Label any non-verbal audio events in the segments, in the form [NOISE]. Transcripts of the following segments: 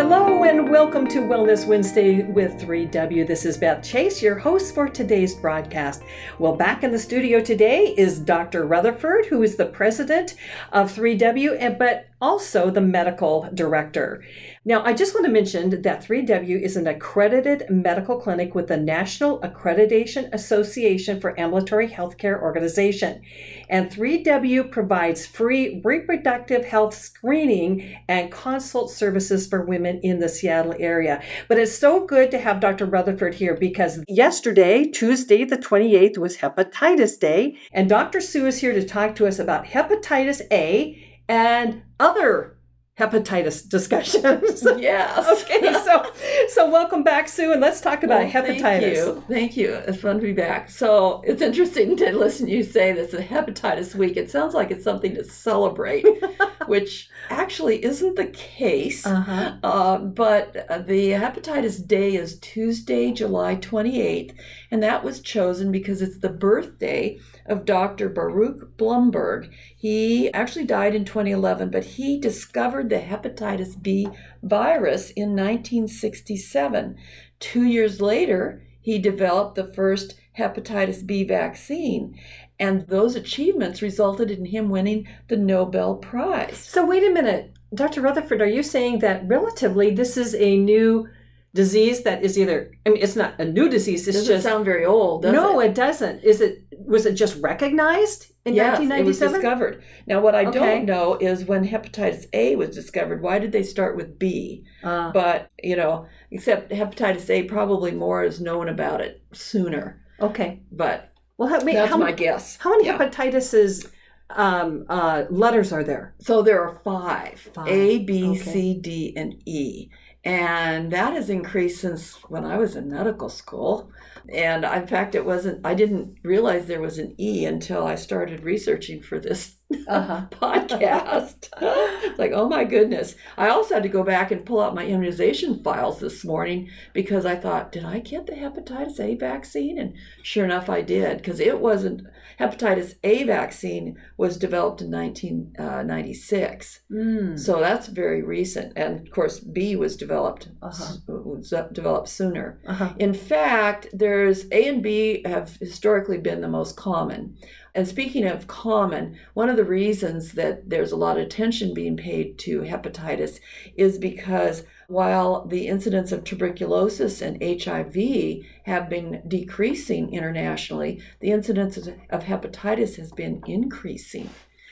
Hello and welcome to Wellness Wednesday with 3W. This is Beth Chase, your host for today's broadcast. Well, back in the studio today is Dr. Rutherford, who is the president of 3W, and but also the medical director. Now, I just want to mention that 3W is an accredited medical clinic with the National Accreditation Association for Ambulatory Healthcare Organization. And 3W provides free reproductive health screening and consult services for women in the Seattle area. But it's so good to have Dr. Rutherford here because yesterday, Tuesday the 28th, was Hepatitis Day. And Dr. Sue is here to talk to us about hepatitis A and other hepatitis [LAUGHS] discussions. Yes. [LAUGHS] okay, so so welcome back, Sue, and let's talk about Well, hepatitis. Thank you. Thank you. It's fun to be back. So it's interesting to listen to you say this is Hepatitis Week. It sounds like it's something to celebrate, [LAUGHS] which actually isn't the case. Uh-huh. Uh, but uh, the Hepatitis Day is Tuesday, July 28th, and that was chosen because it's the birthday of Dr. Baruch Blumberg. He actually died in 2011, but he discovered the hepatitis B virus in 1967. Two years later, he developed the first hepatitis B vaccine, and those achievements resulted in him winning the Nobel Prize. So wait a minute, Dr. Rutherford, are you saying that relatively this is a new disease that is either I mean it's not a new disease, it's Doesn't just sound very old, does No, it? it doesn't. Is it was it just recognized in yes, it was 1997? discovered. Now, what I Okay. don't know is when hepatitis A was discovered, why did they start with B? Uh, But, you know, except hepatitis A, probably more is known about it sooner. okay. But Well, how, wait, that's how, my guess. how many Yeah. hepatitis um, uh, letters are there? So there are five Five, A, B, okay. C, D, and E. And that has increased since when I was in medical school. And in fact, it wasn't, I didn't realize there was an E until I started researching for this Uh-huh. [LAUGHS] podcast. [LAUGHS] Like, oh my goodness. I also had to go back and pull out my immunization files this morning because I thought, did I get the hepatitis A vaccine? And sure enough, I did because it wasn't, hepatitis A vaccine was developed in 1996. Mm. So that's very recent. And of course, B was developed, Uh-huh. was developed sooner. Uh-huh. In fact, there's A and B have historically been the most common. And speaking of common, one of the reasons that there's a lot of attention being paid to hepatitis is because while the incidence of tuberculosis and HIV have been decreasing internationally, the incidence of hepatitis has been increasing.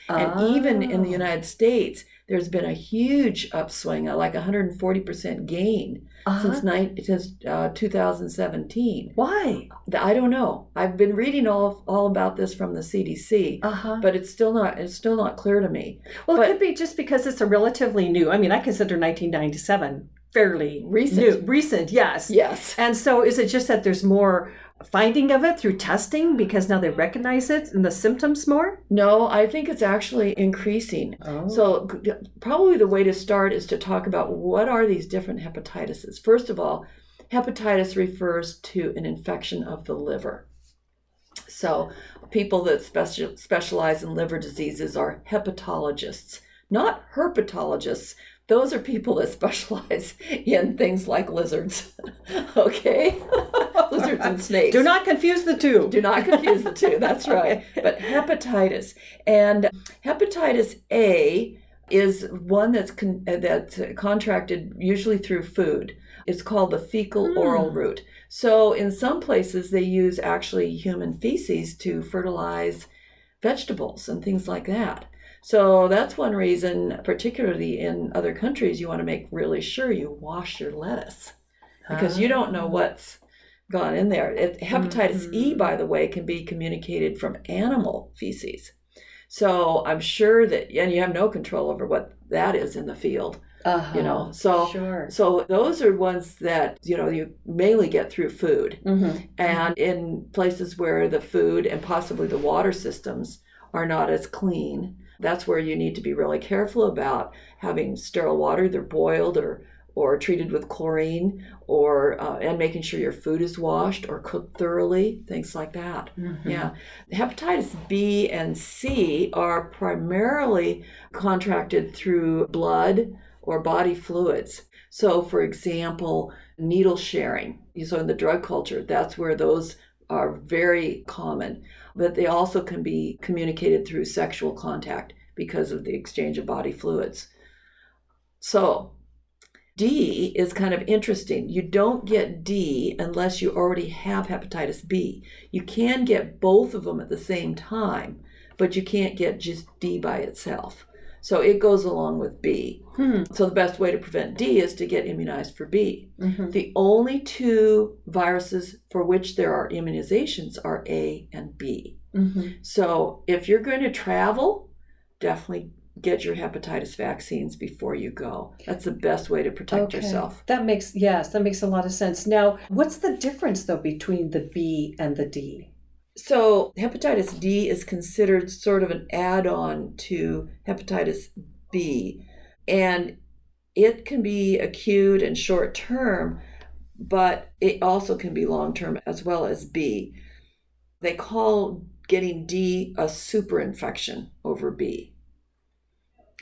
And even in the Oh. United States, there's been a huge upswing, uh, like 140% gain Uh-huh. since, nine, since uh, 2017. Why? I don't know. I've been reading all all about this from the CDC, Uh-huh. but it's still not it's still not clear to me. Well, it could be just because it's a relatively new. I mean, I consider 1997 fairly Recent. New, recent, yes. Yes. And so, is it just that there's more finding of it through testing because now they recognize it and the symptoms more? No, I think it's actually increasing. Oh. So probably the way to start is to talk about what are these different hepatitises. First of all, hepatitis refers to an infection of the liver. So people that special, specialize in liver diseases are hepatologists, not herpetologists. Those are people that [LAUGHS] specialize in things like lizards. [LAUGHS] okay? [LAUGHS] lizards and snakes. do not confuse the two. Do not confuse the two. That's right. But hepatitis and hepatitis A is one that's con- uh, that's contracted usually through food. It's called the fecal Hmm. oral route. So in some places they use actually human feces to fertilize vegetables and things like that. So that's one reason, particularly in other countries, you want to make really sure you wash your lettuce because you don't know what's gone in there. It, hepatitis E, Mhm. by the way, can be communicated from animal feces. So I'm sure that, and you have no control over what that is in the field, Uh-huh. you know. So, sure. so those are ones that you know you mainly get through food, Mm-hmm. and in places where the food and possibly the water systems are not as clean, that's where you need to be really careful about having sterile water, either boiled or or treated with chlorine, or uh, and making sure your food is washed or cooked thoroughly, things like that. Mm-hmm. Yeah. Hepatitis B and C are primarily contracted through blood or body fluids. So, for example, needle sharing. So, in the drug culture, that's where those are very common. But they also can be communicated through sexual contact because of the exchange of body fluids. So, D is kind of interesting. You don't get D unless you already have hepatitis B. You can get both of them at the same time, but you can't get just D by itself. So it goes along with B. Hmm. So the best way to prevent D is to get immunized for B. Mhm. The only two viruses for which there are immunizations are A and B. Mhm. So if you're going to travel, definitely get your hepatitis vaccines before you go. That's the best way to protect yourself. That makes yes, that makes a lot of sense. Now, what's the difference though between the B and the D? So hepatitis D is considered sort of an add-on to hepatitis B and it can be acute and short term, but it also can be long term as well as B. They call getting D a super infection over B.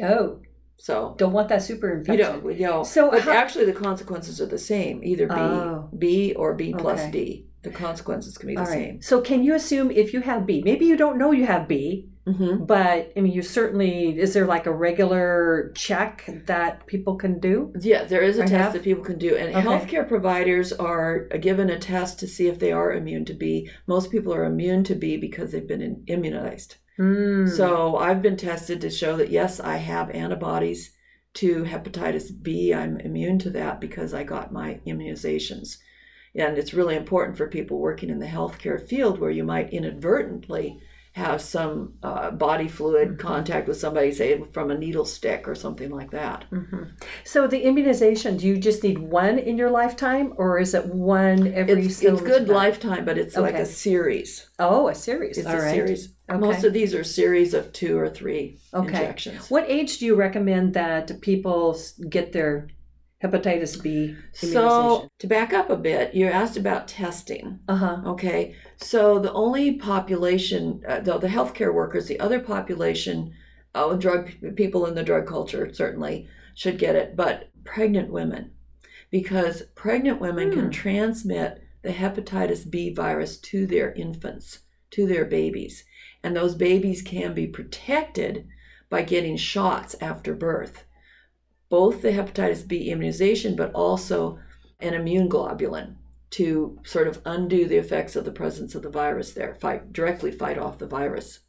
Oh, So don't want that super you you know, So how- actually the consequences are the same, either B, Oh. B or B plus Okay. D. The consequences can be the All right. same. So can you assume if you have B, maybe you don't know you have B, hmm but I mean you certainly is there like a regular check that people can do? Yeah, there is a test have? that people can do, and Okay. healthcare providers are given a test to see if they are immune to B. Most people are immune to B because they've been immunized. Hmm. So I've been tested to show that yes, I have antibodies to hepatitis B. I'm immune to that because I got my immunizations. And it's really important for people working in the healthcare field where you might inadvertently have some uh, body fluid Mhm. contact with somebody, say from a needle stick or something like that. Mhm. So the immunization, do you just need one in your lifetime, or is it one every? It's, it's good time? lifetime, but it's like a series. Oh, a series. It's All a right. series. Okay. Most of these are series of two or three Okay. injections. What age do you recommend that people get their hepatitis B immunization? So, to back up a bit, you asked about testing. uh huh. Okay, so the only population, uh, though the healthcare workers, the other population, uh, drug people in the drug culture certainly should get it, but pregnant women, because pregnant women Hmm. can transmit the hepatitis B virus to their infants, to their babies, and those babies can be protected by getting shots after birth, both the hepatitis B immunization, but also an immune globulin to sort of undo the effects of the presence of the virus there, fight directly fight off the virus.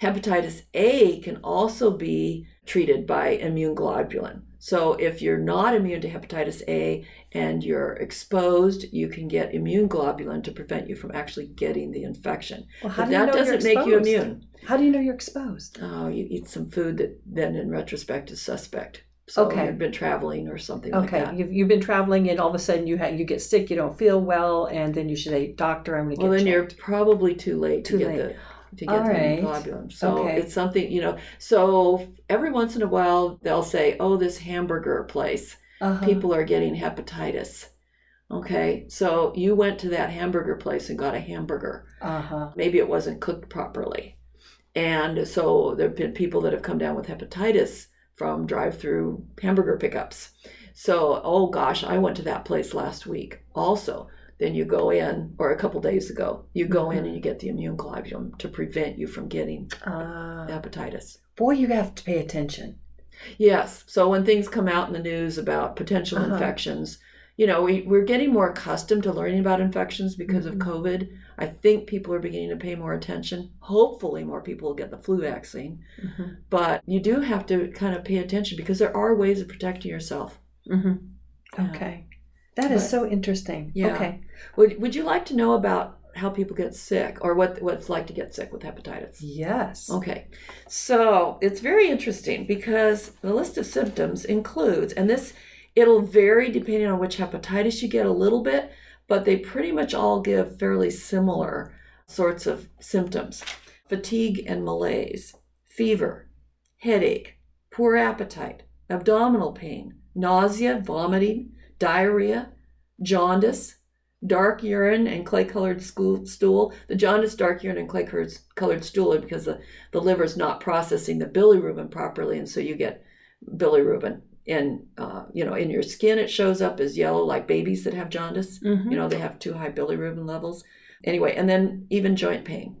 Hepatitis A can also be treated by immune globulin. So if you're not immune to hepatitis A and you're exposed, you can get immune globulin to prevent you from actually getting the infection. Well, how But do you that know you're doesn't make you immune. How do you know you're exposed? Oh, you eat some food that then in retrospect is suspect. So Okay. you've been traveling or something like Okay, that. you've, you've been traveling and all of a sudden you ha- you get sick, you don't feel well, and then you should say, "Doctor, I'm going to Well, get then you're probably too late to get late. the to get All the right. globulin. So Okay. it's something you know. So every once in a while they'll say, "Oh, this hamburger place, Uh-huh. people are getting hepatitis." Okay, so you went to that hamburger place and got a hamburger. Uh-huh. Maybe it wasn't cooked properly, and so there have been people that have come down with hepatitis from drive-through hamburger pickups. So, oh gosh, I went to that place last week also. Then you go in, or a couple days ago, you go in Mhm. and you get the immune globulin to prevent you from getting Uh, hepatitis. boy, you have to pay attention. Yes. So when things come out in the news about potential Uh-huh. infections, you know, we, we're getting more accustomed to learning about infections because Mhm. of COVID. I think people are beginning to pay more attention. Hopefully, more people will get the flu vaccine. Mhm. But you do have to kind of pay attention because there are ways of protecting yourself. Mhm. Yeah. Okay, that is But- so interesting. Yeah. Okay. Would, would you like to know about how people get sick or what, what it's like to get sick with hepatitis? Yes. Okay, so it's very interesting because the list of symptoms includes, and this it'll vary depending on which hepatitis you get a little bit, but they pretty much all give fairly similar sorts of symptoms fatigue and malaise, fever, headache, poor appetite, abdominal pain, nausea, vomiting, diarrhea, jaundice, dark urine and clay colored stool. The jaundice, dark urine, and clay colored stool are because the, the liver's not processing the bilirubin properly, and so you get bilirubin in uh, you know in your skin it shows up as yellow like babies that have jaundice Mhm. you know they have too high bilirubin levels anyway and then even joint pain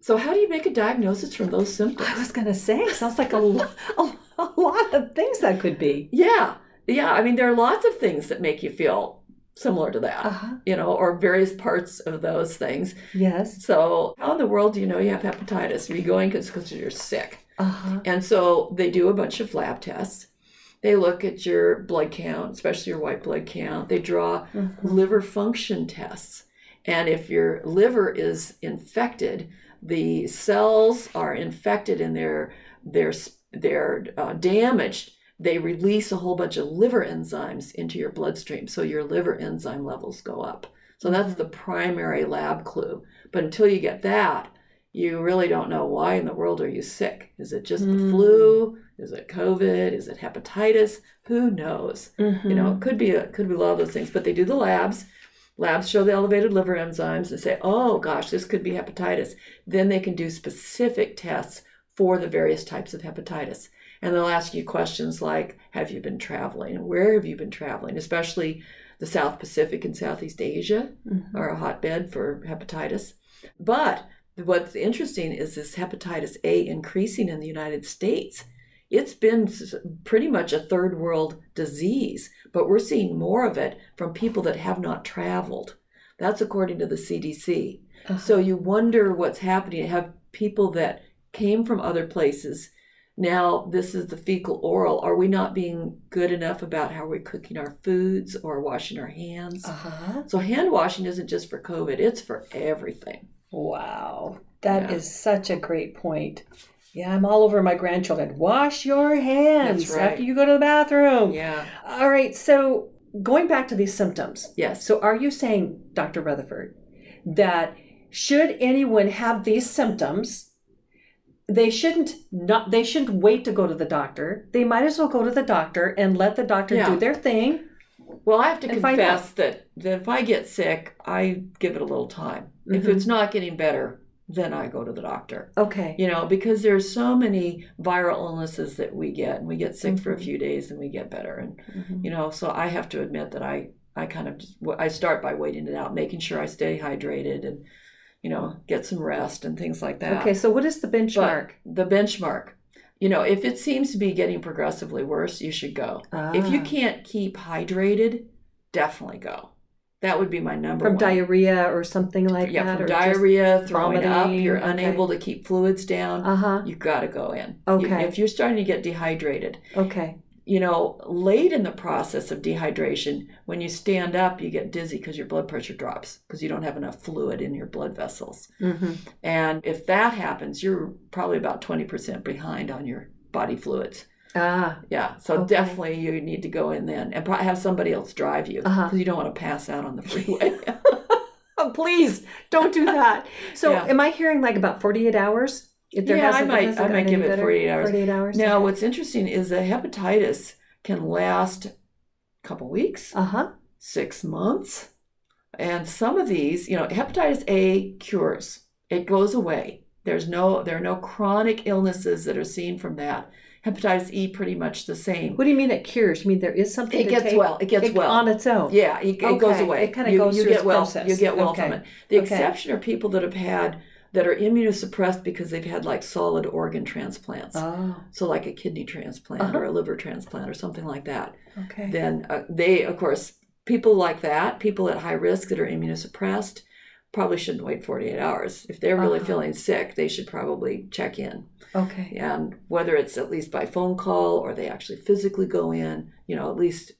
so how do you make a diagnosis from those symptoms I was gonna say, sounds like a, lo- a, a lot of things that could be. yeah yeah i mean there are lots of things that make you feel similar to that Uh huh. you know or various parts of those things Yes. so how in the world do you know you have hepatitis are you going because you're sick Uh huh. And so they do a bunch of lab tests. They look at your blood count, especially your white blood count. They draw liver function tests. And if your liver is infected, the cells are infected and they're they're they're uh, damaged. They release a whole bunch of liver enzymes into your bloodstream, so your liver enzyme levels go up. So that's the primary lab clue. But until you get that, you really don't know why in the world are you sick. Is it just the Mm. flu? Is it COVID? Is it hepatitis? Who knows? Mm-hmm. You know, it could be a, could be a lot of those things. But they do the labs. Labs show the elevated liver enzymes and say, oh gosh, this could be hepatitis. Then they can do specific tests for the various types of hepatitis. And they'll ask you questions like, have you been traveling? Where have you been traveling? Especially the South Pacific and Southeast Asia Mhm. are a hotbed for hepatitis. But what's interesting is this hepatitis A increasing in the United States. It's been pretty much a third world disease, but we're seeing more of it from people that have not traveled. That's according to the CDC. Uh-huh. So you wonder what's happening. You have people that came from other places. Now, this is the fecal oral. Are we not being good enough about how we're cooking our foods or washing our hands? Uh-huh. So hand washing isn't just for COVID, it's for everything. Wow. that is Yeah. such a great point. Yeah, I'm all over my grandchildren. Wash your hands right. after you go to the bathroom. Yeah. All right, so going back to these symptoms. Yes. So are you saying, Dr. Rutherford, that should anyone have these symptoms, they shouldn't not they shouldn't wait to go to the doctor. They might as well go to the doctor and let the doctor Yeah. do their thing. Well, I have to confess that, that if I get sick, I give it a little time. If Mhm. it's not getting better, then I go to the doctor. Okay. You know, because there's so many viral illnesses that we get, and we get sick for a Mhm. few days and we get better. And Mhm. you know, so I have to admit that I I kind of just, I start by waiting it out, making sure I stay hydrated and you know get some rest and things like that. Okay, so what is the benchmark? the benchmark. You know, if it seems to be getting progressively worse, you should go. If you Ah. can't keep hydrated, definitely go. That would be my number from one. diarrhea or something like yeah, that, Yeah, from or diarrhea, throwing up, you're okay. unable to keep fluids down. Uh-huh. You've got to go in. Okay. You- if you're starting to get dehydrated, Okay. You know, late in the process of dehydration, when you stand up, you get dizzy because your blood pressure drops because you don't have enough fluid in your blood vessels. Mm-hmm. And if that happens, you're probably about 20% behind on your body fluids. Ah. Yeah, so Okay. definitely you need to go in then and probably have somebody else drive you because Uh-huh. you don't want to pass out on the freeway. [LAUGHS] Oh, please don't do that. [LAUGHS] So, Yeah. am I hearing like about 48 hours? If Yeah, I might- I might give it better? 48 hours. 48 hours. now, what's interesting is that hepatitis can last a couple weeks, Uh huh. six months, and some of these, you know, hepatitis A cures. It goes away. There's no there are no chronic illnesses that are seen from that. Hepatitis E pretty much the same. What do you mean it cures? You mean there is something It gets take well. It gets it- well. on its own? Yeah, it, it goes away. it kinda goes you through get well. process. You get well Okay. from it. The Okay. exception are people that have had that are immunosuppressed because they've had like solid organ transplants. Oh, so like a kidney transplant Uh-huh. or a liver transplant or something like that. okay. Then uh, they, of course, people like that, people at high risk that are immunosuppressed, probably shouldn't wait 48 hours. If they're really Uh-huh. feeling sick, they should probably check in. Okay. And whether it's at least by phone call or they actually physically go in, you know, at least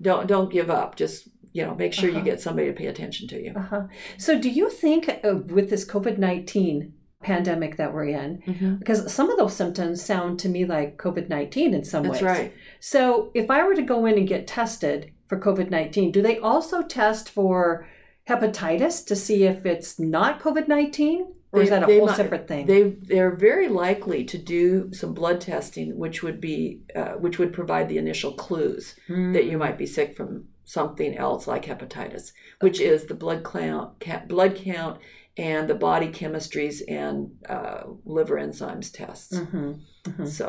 don't don't give up. Just you know, make sure Uh-huh. you get somebody to pay attention to you. Uh huh. So, do you think uh, with this COVID 19 pandemic that we're in, because some of those symptoms sound to me like COVID 19 in some That's ways. right. So, if I were to go in and get tested for COVID 19, do they also test for hepatitis to see if it's not COVID 19? Or is They- that a whole might- separate thing? They they're very likely to do some blood testing, which would be uh, which would provide the initial clues Hmm. that you might be sick from something else like hepatitis, which is the blood count, blood count, and the body chemistries and uh, liver enzymes tests. Mhm, mhm. So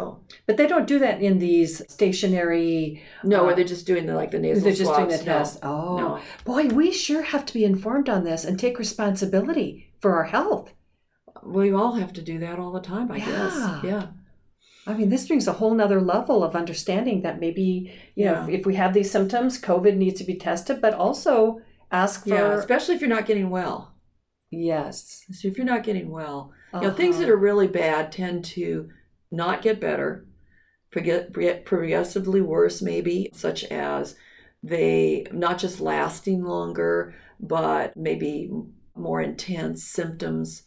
But they don't do that in these stationary. no, Uh, where they're just doing the like the nasal They're just doing swabs. the No, test. Oh, no. boy, we sure have to be informed on this and take responsibility for our health. We all have to do that all the time, I Yeah. guess. Yeah. I mean, this brings a whole nother level of understanding that maybe, you know, if, if we have these symptoms, COVID needs to be tested, but also ask for. Yeah, especially if you're not getting well. Yes. So if you're not getting well, you know, things that Uh-huh. are really bad tend to not get better, forget, get progressively worse, maybe, such as they not just lasting longer, but maybe more intense symptoms.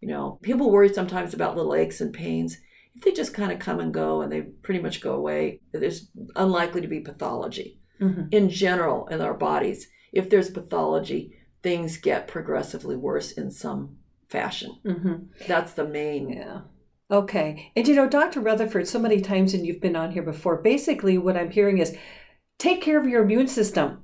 You know, people worry sometimes about little aches and pains. They just kind of come and go and they pretty much go away, there's unlikely to be pathology. Mhm. In general, in our bodies, if there's pathology, things get progressively worse in some fashion. Mhm. That's the main. Yeah. Okay. And you know, Dr. Rutherford, so many times, and you've been on here before, basically what I'm hearing is take care of your immune system.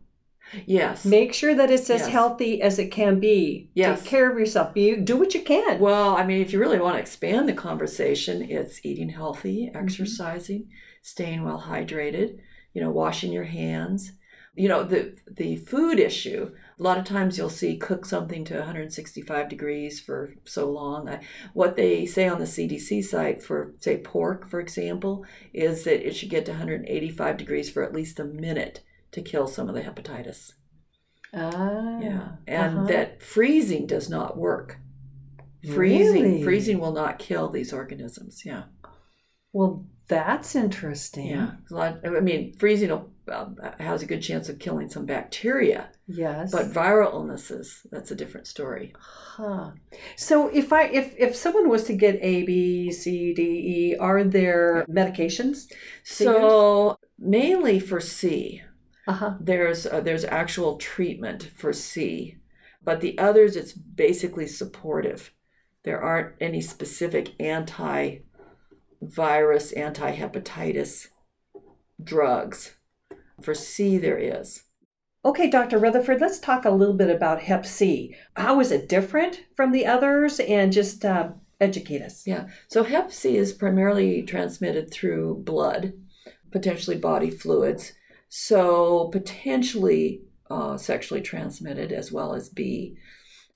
Yes. Make sure that it's as Yes. healthy as it can be. Yes. Take care of yourself. Be, do what you can. Well, I mean, if you really want to expand the conversation, it's eating healthy, Mm-hmm. exercising, staying well hydrated, you know, washing your hands. You know, the the food issue. A lot of times you'll see cook something to 165 degrees for so long. I, what they say on the CDC site for say pork, for example, is that it should get to 185 degrees for at least a minute to kill some of the hepatitis. ah. Yeah, and Uh-huh. that freezing does not work. Freezing, Really? freezing will not kill these organisms. Yeah, Well, that's interesting. yeah. Lot- I mean, freezing will, um, has a good chance of killing some bacteria, Yes. but viral illnesses that's a different story. Huh. So if I if if someone was to get A, B, C, D, E, are there medications? So mainly for C, Uh-huh. there's uh, there's actual treatment for C, but the others it's basically supportive. There aren't any specific anti-virus, anti-hepatitis drugs. For C, there is. Okay, Dr. Rutherford, let's talk a little bit about Hep C. How is it different from the others? And just uh, educate us. Yeah. So Hep C is primarily transmitted through blood, potentially body fluids. So potentially uh, sexually transmitted as well as B.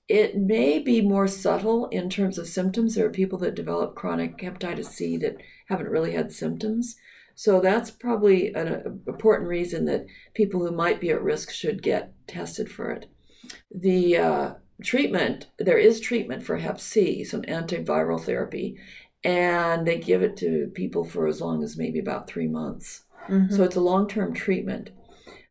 It may be more subtle in terms of symptoms. There are people that develop chronic hepatitis C that haven't really had symptoms. So that's probably an uh, important reason that people who might be at risk should get tested for it. The uh, treatment, there is treatment for Hep C, some antiviral therapy, and they give it to people for as long as maybe about three months. Mhm. So it's a long term treatment.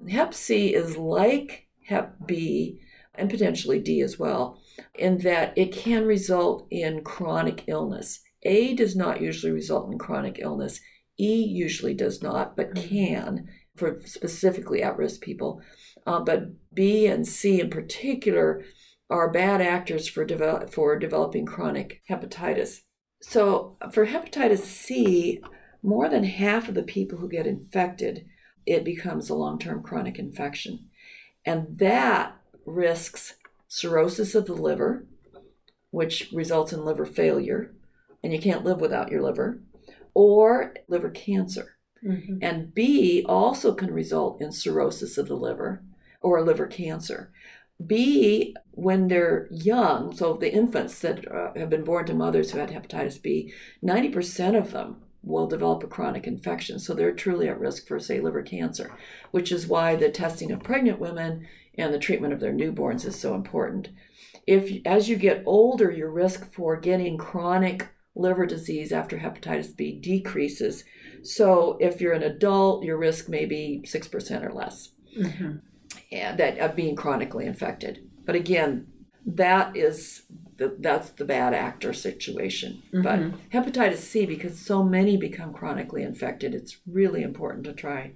Hep C is like Hep B and potentially D as well, in that it can result in chronic illness. A does not usually result in chronic illness. E usually does not, but Mhm. can for specifically at risk people. Uh, but B and C in particular are bad actors for, develop, for developing chronic hepatitis. So for hepatitis C, more than half of the people who get infected, it becomes a long term chronic infection. And that risks cirrhosis of the liver, which results in liver failure, and you can't live without your liver, or liver cancer. Mhm. And B also can result in cirrhosis of the liver or liver cancer. B, when they're young, so the infants that uh, have been born to mothers who had hepatitis B, 90% of them will develop a chronic infection. So they're truly at risk for, say, liver cancer, which is why the testing of pregnant women and the treatment of their newborns is so important. If, as you get older, your risk for getting chronic liver disease after hepatitis B decreases. So if you're an adult, your risk may be 6% or less Mhm. and that of being chronically infected. But again, that is the, that's the bad actor situation. Mhm. But hepatitis C, because so many become chronically infected, it's really important to try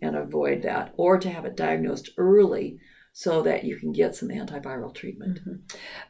and avoid that, or to have it diagnosed early so that you can get some antiviral treatment.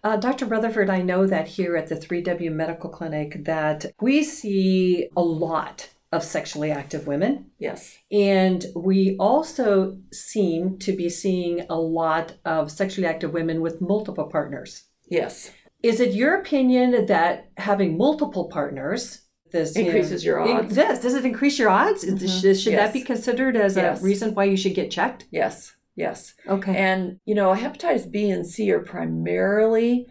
Uh, Dr. Rutherford, I know that here at the 3W Medical Clinic that we see a lot of sexually active women. Yes. And we also seem to be seeing a lot of sexually active women with multiple partners. Yes. Is it your opinion that having multiple partners this you know, Increases your odds. Does does it increase your odds? Mhm. Should, should that be considered as Yes. a reason why you should get checked? Yes, yes. Okay. And, you know, hepatitis B and C are primarily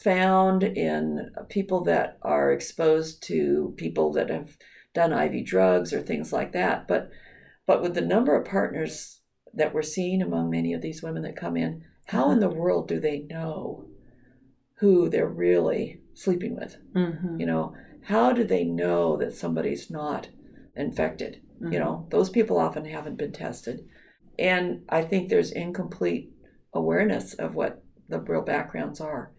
found in people that are exposed to people that have done IV drugs or things like that. But but with the number of partners that we're seeing among many of these women that come in, how in the world do they know who they're really sleeping with? Mhm. You know, how do they know that somebody's not infected? Mhm. You know, those people often haven't been tested. And I think there's incomplete awareness of what the real backgrounds are.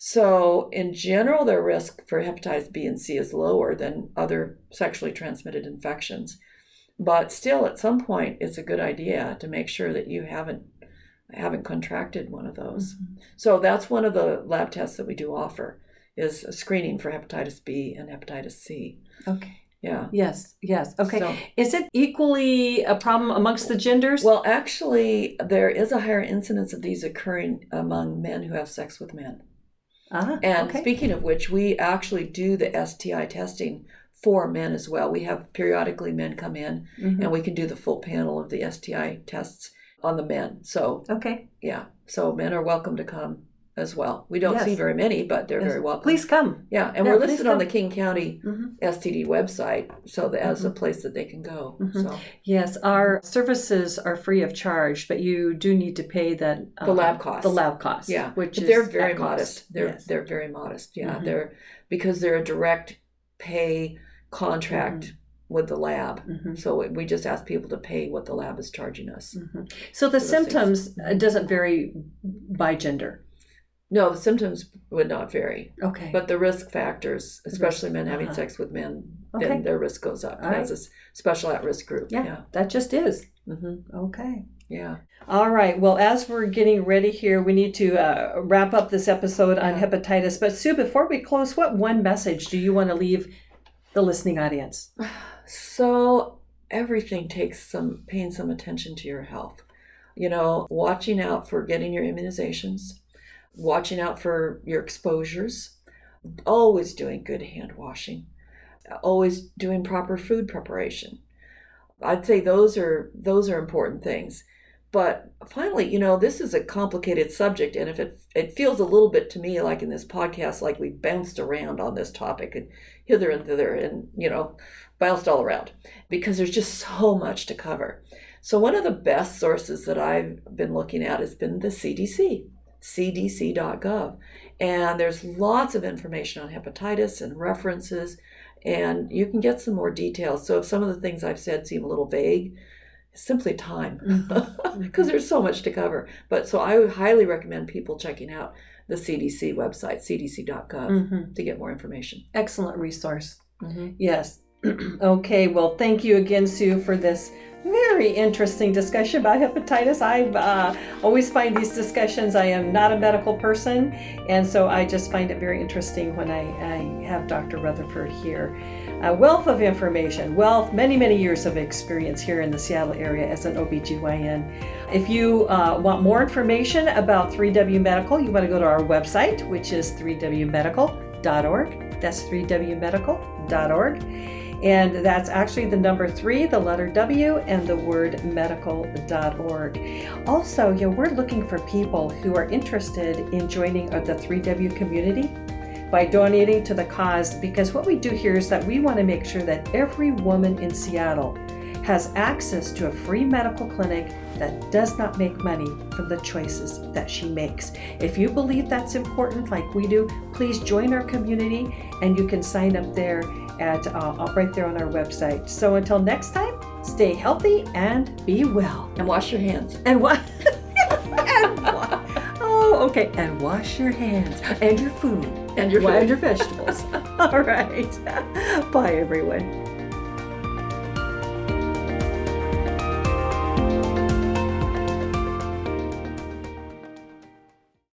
So, in general, their risk for hepatitis B and C is lower than other sexually transmitted infections. But still, at some point, it's a good idea to make sure that you haven't haven't contracted one of those. Mhm. So that's one of the lab tests that we do offer is a screening for hepatitis B and hepatitis C. Okay. Yeah. Yes. Yes. Okay. So- Is it equally a problem amongst the genders? well, actually, there is a higher incidence of these occurring among men who have sex with men. Ah, And okay. speaking of which, we actually do the STI testing for men as well. We have periodically men come in Mhm. and we can do the full panel of the STI tests on the men. So, Okay. yeah, so men are welcome to come as well. We don't Yes. see very many, but they're Yes. very welcome. Please come. Yeah, and Yeah, we're listed on the. King County Mhm. STD website, so that as a place that they can go. Mhm. So Yes, our services are free of charge, but you do need to pay that the um, lab cost. The lab cost. yeah, which they're very cost. modest. They're Yes. they're very modest. Yeah, Mhm. they're because they're a direct pay contract Mm-hmm. with the lab. Mhm. So we just ask people to pay what the lab is charging us. Mhm. So the things. symptoms uh, doesn't vary by gender. No, the symptoms would not vary, Okay. but the risk factors, especially men having uh-huh. sex with men, Okay. then their risk goes up. All That's a s- special at-risk group. yeah, Yeah. that just is. hmm Okay. Yeah. All right. Well, as we're getting ready here, we need to uh, wrap up this episode on hepatitis. But Sue, before we close, what one message do you want to leave the listening audience? [SIGHS] So everything takes some paying some attention to your health. You know, watching out for getting your immunizations, watching out for your exposures, always doing good hand washing, always doing proper food preparation. I'd say those are those are important things. But finally, you know, this is a complicated subject, and if it it feels a little bit to me like in this podcast, like we bounced around on this topic and hither and thither, and you know, bounced all around because there's just so much to cover. So one of the best sources that I've been looking at has been the CDC, cdc.gov, and there's lots of information on hepatitis and references, and you can get some more details. So if some of the things I've said seem a little vague, it's simply time [LAUGHS] because there's so much to cover. But so I would highly recommend people checking out the CDC website, cdc.gov, Mhm. to get more information. Excellent resource. Mhm. Yes. Okay. Well, thank you again, Sue, for this very interesting discussion about hepatitis. I uh, always find these discussions, I am not a medical person, and so I just find it very interesting when I, I have Dr. Rutherford here. A wealth of information, wealth, many, many years of experience here in the Seattle area as an OBGYN. If you uh, want more information about 3W Medical, you want to go to our website, which is 3wmedical.org. That's 3wmedical.org. And that's actually the number three, the letter W, and the word medical.org. Also, you know, we're looking for people who are interested in joining the 3W community by donating to the cause because what we do here is that we want to make sure that every woman in Seattle has access to a free medical clinic that does not make money from the choices that she makes. If you believe that's important, like we do, please join our community and you can sign up there at uh, right there on our website. So until next time, stay healthy and be well. And wash your hands. And what? [LAUGHS] wa- oh, okay. And wash your hands and your food And your and your vegetables. [LAUGHS] All right. [LAUGHS] Bye, everyone.